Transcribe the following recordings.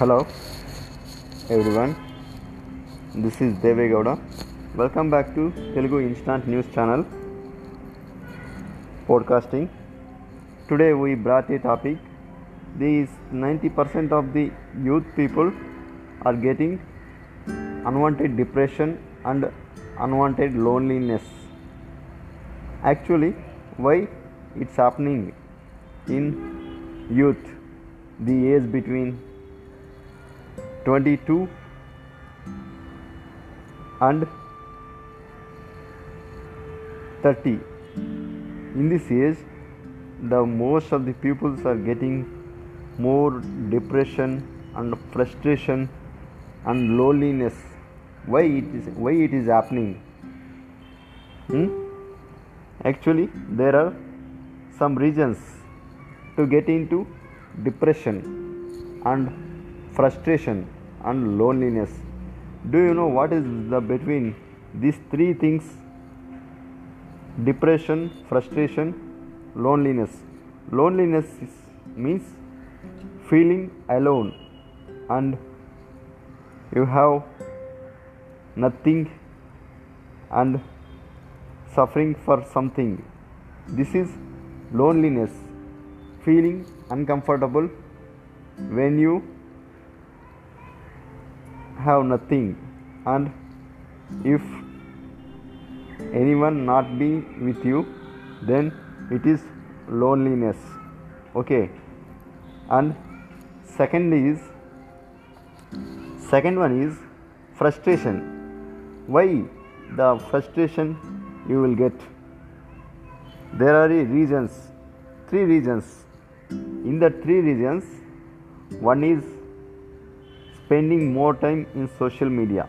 Hello everyone, this is Devegowda. Welcome back to Telugu Instant News Channel podcasting. Today we brought a topic. These 90% of the youth people are getting unwanted depression and unwanted loneliness. Actually, why it's happening in youth, the age between 22 and 30 in this age the most of the peoples are getting more depression and frustration and loneliness. Why it is why it is happening? Hmm? actually there are some reasons to get into depression and frustration and loneliness. Do you know what is the between these three things? Depression frustration loneliness. Loneliness is, means feeling alone and you have nothing and suffering for something. This is loneliness. Feeling uncomfortable when you have nothing. And if anyone not be with you then it is loneliness. Okay. And second is second one is frustration. Why the frustration you will get? There are reasons. Three reasons. In the three reasons one is spending more time in social media.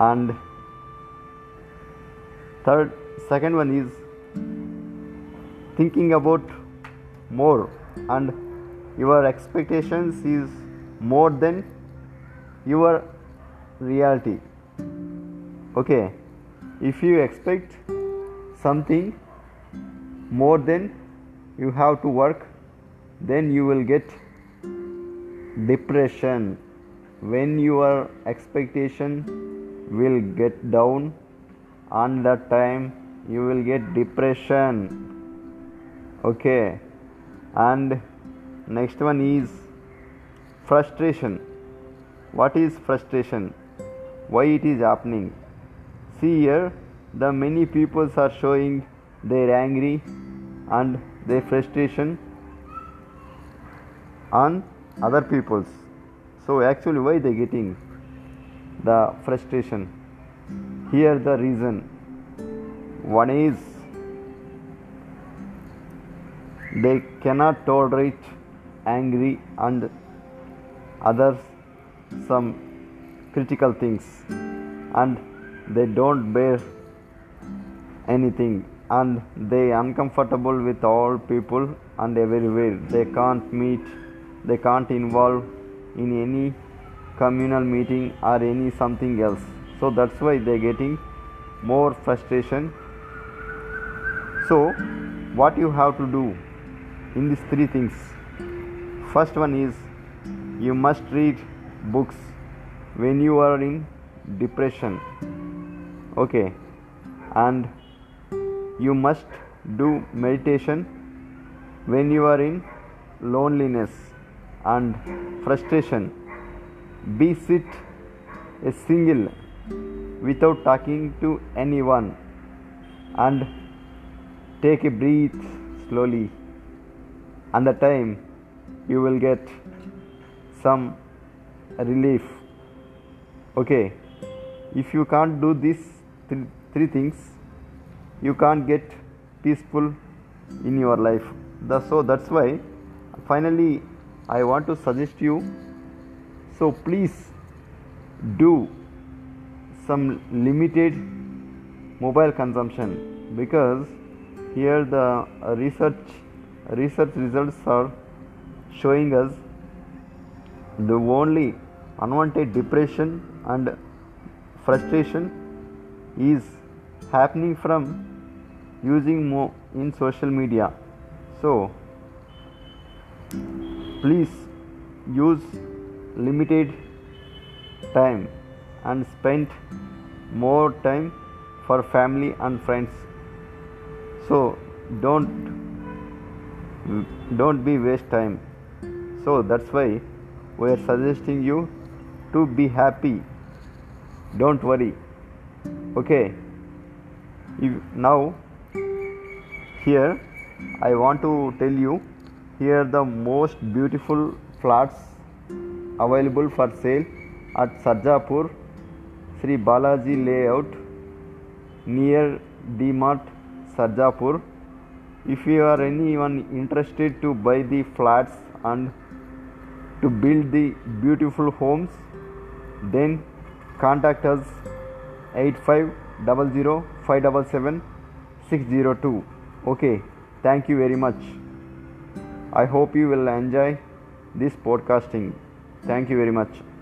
And third second one is thinking about more. And your expectations is more than your reality. Okay if you expect something more than you have to work then you will get depression. When your expectation will get down on that time you will get depression. Okay. And next one is frustration. What is frustration? Why it is happening? See here the many peoples are showing their angry and their frustration on other people's. So actually why they getting the frustration? Here the reason. One is they cannot tolerate angry and others some critical things. And they don't bear anything. And they uncomfortable with all people and everywhere. They can't meet they can't involve in any communal meeting or any something else. So that's why they're getting more frustration. So what you have to do in these three things? First one is you must read books when you are in depression. Okay. And you must do meditation when you are in loneliness and frustration. Be sit a single without talking to anyone and take a breath slowly. And the time you will get some relief. Okay if you can't do these th- three things you can't get peaceful in your life. The, so that's why finally i want to suggest you. So please do some limited mobile consumption because here the research research results are showing us the only unwanted depression and frustration is happening from using more in social media. So please use limited time and spend more time for family and friends. So don't don't be waste time. So that's why we are suggesting you to be happy. Don't worry. Okay? If now here i want to tell you here the most beautiful flats available for sale at sarjapur. Sri balaji layout near dmart sarjapur. If you are anyone interested to buy the flats and to build the beautiful homes then contact us 8500577602 okay thank you very much i hope you will enjoy this podcasting. Thank you very much